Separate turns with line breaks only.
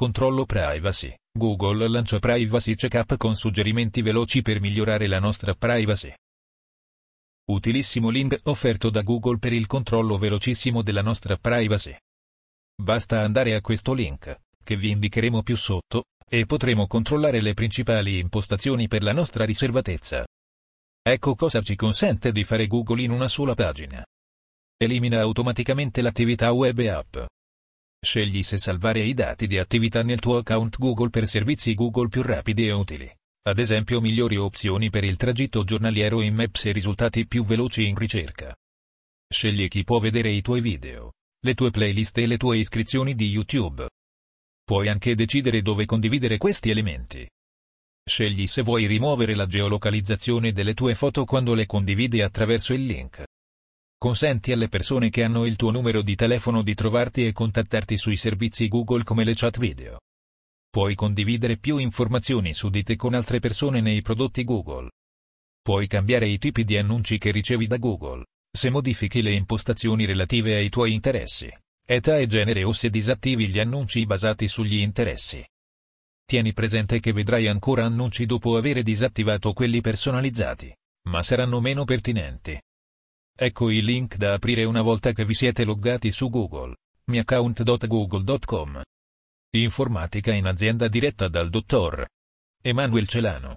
Controllo privacy. Google lancia Privacy Checkup con suggerimenti veloci per migliorare la nostra privacy. Utilissimo link offerto da Google per il controllo velocissimo della nostra privacy. Basta andare a questo link, che vi indicheremo più sotto, e potremo controllare le principali impostazioni per la nostra riservatezza. Ecco cosa ci consente di fare Google in una sola pagina. Elimina automaticamente l'attività web app. Scegli se salvare i dati di attività nel tuo account Google per servizi Google più rapidi e utili. Ad esempio migliori opzioni per il tragitto giornaliero in Maps e risultati più veloci in ricerca. Scegli chi può vedere i tuoi video, le tue playlist e le tue iscrizioni di YouTube. Puoi anche decidere dove condividere questi elementi. Scegli se vuoi rimuovere la geolocalizzazione delle tue foto quando le condividi attraverso il link. Consenti alle persone che hanno il tuo numero di telefono di trovarti e contattarti sui servizi Google come le chat video. Puoi condividere più informazioni su di te con altre persone nei prodotti Google. Puoi cambiare i tipi di annunci che ricevi da Google, se modifichi le impostazioni relative ai tuoi interessi, età e genere o se disattivi gli annunci basati sugli interessi. Tieni presente che vedrai ancora annunci dopo aver disattivato quelli personalizzati, ma saranno meno pertinenti. Ecco i link da aprire una volta che vi siete loggati su Google. miaccount.google.com Informatica in azienda diretta dal dottor Emanuel Celano.